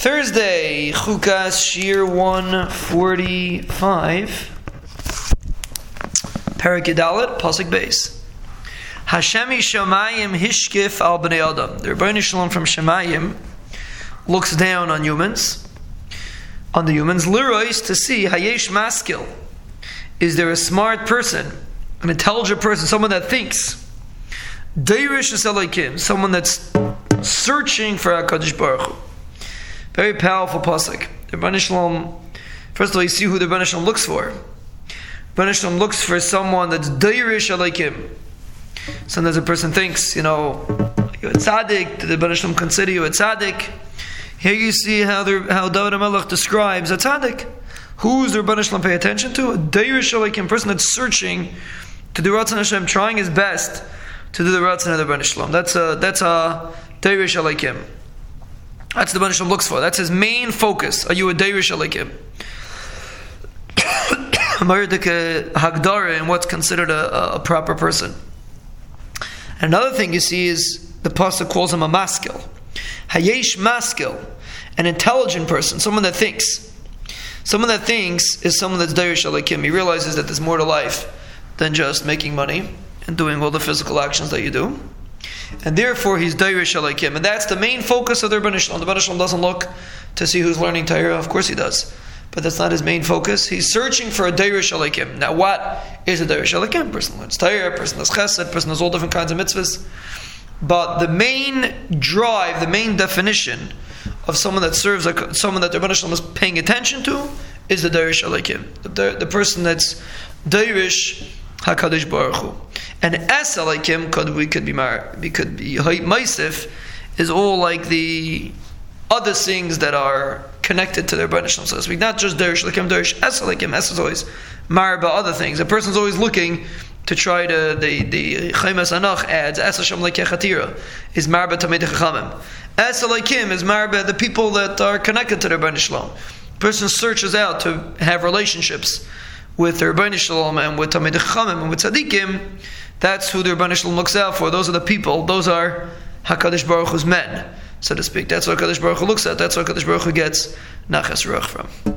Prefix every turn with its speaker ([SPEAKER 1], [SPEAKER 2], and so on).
[SPEAKER 1] Thursday, Chukas Shir 145, Paragadalit, Pasik Base. Hashem Mishamayim Hishkif al Bnei Adam. The Ribono Shel Olam from Shemayim looks down on humans, on the humans, lirois to see Hayesh Maskil. Is there a smart person, an intelligent person, someone that thinks? Deirish Es Elokim, someone that's searching for HaKadosh Baruch Hu. Very powerful pasuk. The Ribono Shel Olam, first of all, you see who the Ribono Shel Olam looks for. Ribono Shel Olam looks for someone that's Deirish Es Elokim. Sometimes a person thinks, you know, you're a tzaddik, the Ribono Shel Olam consider you a tzaddik? Here you see how, the, how David HaMelech describes a tzaddik. Who's the Ribono Shel Olam pay attention to? A Es Elokim, person that's searching to do Ratzon Hashem, trying his best to do the Ratzon of the Ribono Shel Olam. That's a, that's a Deirish Es Elokim. That's the Shalom looks for. That's his main focus. Are you a Deirish Es Elokim? Uh, Hagdara and what's considered a, a, proper person. Another thing you see is the pasuk calls him a maskil. Hayesh maskil, an intelligent person, someone that thinks. Someone that thinks is someone that's Deirish Es Elokim. He realizes that there's more to life than just making money and doing all the physical actions that you do. And therefore, he's Dairish Alekim. And that's the main focus of the Shalom. The Shalom doesn't look to see who's learning Torah. Of course he does. But that's not his main focus. He's searching for a Dairish Alekim. Now, what is a Dairish Alekim? Person learns Torah, person does chesed, person does all different kinds of mitzvahs. But the main drive, the main definition of someone that serves, a, someone that the Shalom is paying attention to, is the Dairish Alekim. The, the person that's Dairish Hakadosh Baruch Hu. And es alekim could we could be mar we could be ma'isif is all like the other things that are connected to their Rebbeinu so to speak. Not just derish alekim derish es alekim. Es is always marba other things. A person's always looking to try to the the Chaimas Anach adds es Hashem lekechatira is marba talmidei chachamim. Es alekim is marba the people that are connected to their Shalom. Person searches out to have relationships with the Ribono Shel Olam and with Talmidei Chachamim and with Tzaddikim, that's who the Ribono Shel Olam looks out for. Those are the people. Those are Hakadosh Baruch Hu's men, so to speak. That's what Hakadosh Baruch Hu looks at. That's what Hakadosh Baruch Hu gets Nachas Ruach from.